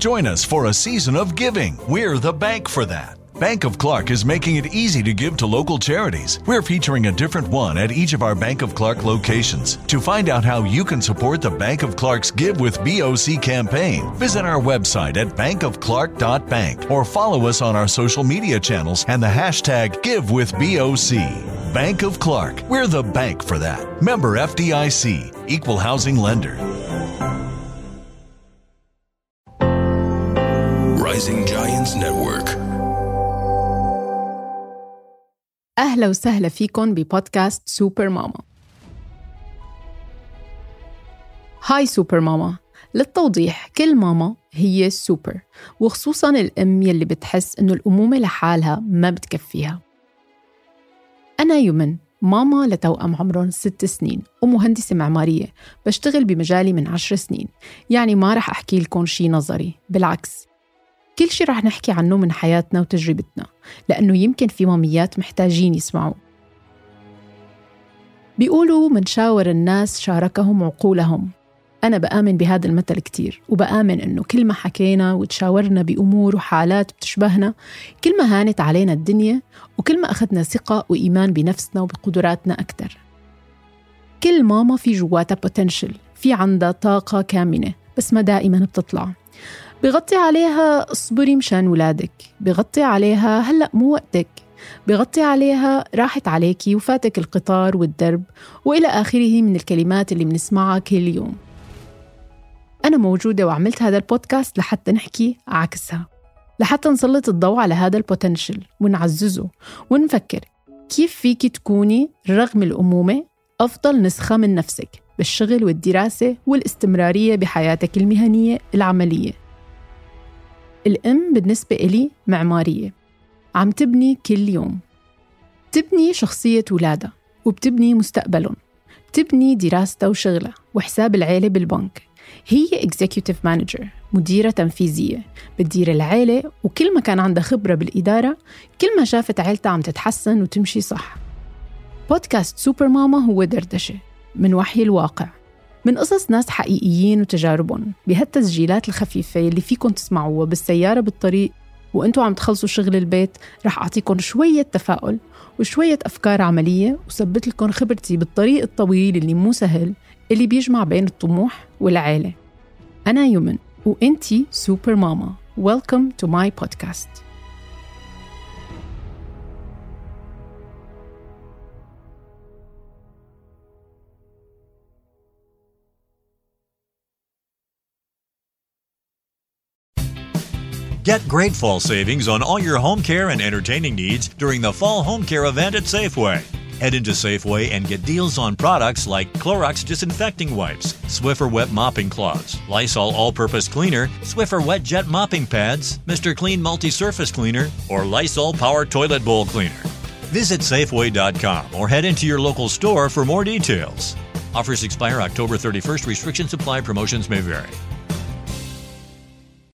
Join us for a season of giving. We're the bank for that. Bank of Clark is making it easy to give to local charities. We're featuring a different one at each of our Bank of Clark locations. To find out how you can support the Bank of Clark's Give with BOC campaign, visit our website at bankofclark.bank or follow us on our social media channels and the hashtag GiveWithBOC. Bank of Clark. We're the bank for that. Member FDIC, Equal Housing Lender. Rising Giants Network. أهلا وسهلا فيكم ببودكاست سوبر ماما. هاي سوبر ماما. للتوضيح كل ماما هي سوبر وخصوصا الأم يلي بتحس إنه الأمومة لحالها ما بتكفيها. أنا يمن ماما لتوأم عمرهم ست سنين ومهندسة معمارية بشتغل بمجالي من عشر سنين. يعني ما رح أحكي لكم شي نظري بالعكس. كل شي رح نحكي عنه من حياتنا وتجربتنا لأنه يمكن في ماميات محتاجين يسمعوا. بيقولوا من شاور الناس شاركهم عقولهم. أنا بآمن بهذا المثل كتير وبآمن إنه كل ما حكينا وتشاورنا بأمور وحالات بتشبهنا كل ما هانت علينا الدنيا وكل ما أخذنا ثقة وإيمان بنفسنا وبقدراتنا أكثر كل ماما في جواتها بوتنشل في عندها طاقة كامنة بس ما دائما بتطلع. بغطي عليها اصبري مشان ولادك. بغطي عليها هلأ مو وقتك. بغطي عليها راحت عليكي وفاتك القطار والدرب وإلى آخره من الكلمات اللي بنسمعها كل يوم. أنا موجودة وعملت هذا البودكاست لحتى نحكي عكسها. لحتى نسلط الضوء على هذا البوتنشل ونعززه ونفكر كيف فيك تكوني رغم الأمومة أفضل نسخة من نفسك بالشغل والدراسة والاستمرارية بحياتك المهنية العملية. الأم بالنسبة إلي معمارية. عم تبني كل يوم. تبني شخصية ولادها وبتبني مستقبلهم. بتبني دراستها وشغلها وحساب العيلة بالبنك. هي executive manager مديرة تنفيذية. بتدير العيلة وكل ما كان عندها خبرة بالإدارة كل ما شافت عيلتها عم تتحسن وتمشي صح. بودكاست سوبر ماما هو دردشة من وحي الواقع. من قصص ناس حقيقيين وتجاربهم بهالتسجيلات الخفيفة اللي فيكم تسمعوها بالسيارة بالطريق وانتوا عم تخلصوا شغل البيت رح أعطيكم شوية تفاؤل وشوية أفكار عملية وثبت لكم خبرتي بالطريق الطويل اللي مو سهل اللي بيجمع بين الطموح والعيلة. أنا يمن وإنتي سوبر ماما. Welcome to my podcast. Get great fall savings on all your home care and entertaining needs during the fall home care event at Safeway. Head into Safeway and get deals on products like Clorox disinfecting wipes, Swiffer wet mopping cloths, Lysol all-purpose cleaner, Swiffer wet jet mopping pads, Mr. Clean multi-surface cleaner, or Lysol power toilet bowl cleaner. Visit safeway.com or head into your local store for more details. Offers expire October 31st. Restrictions apply. Promotions may vary.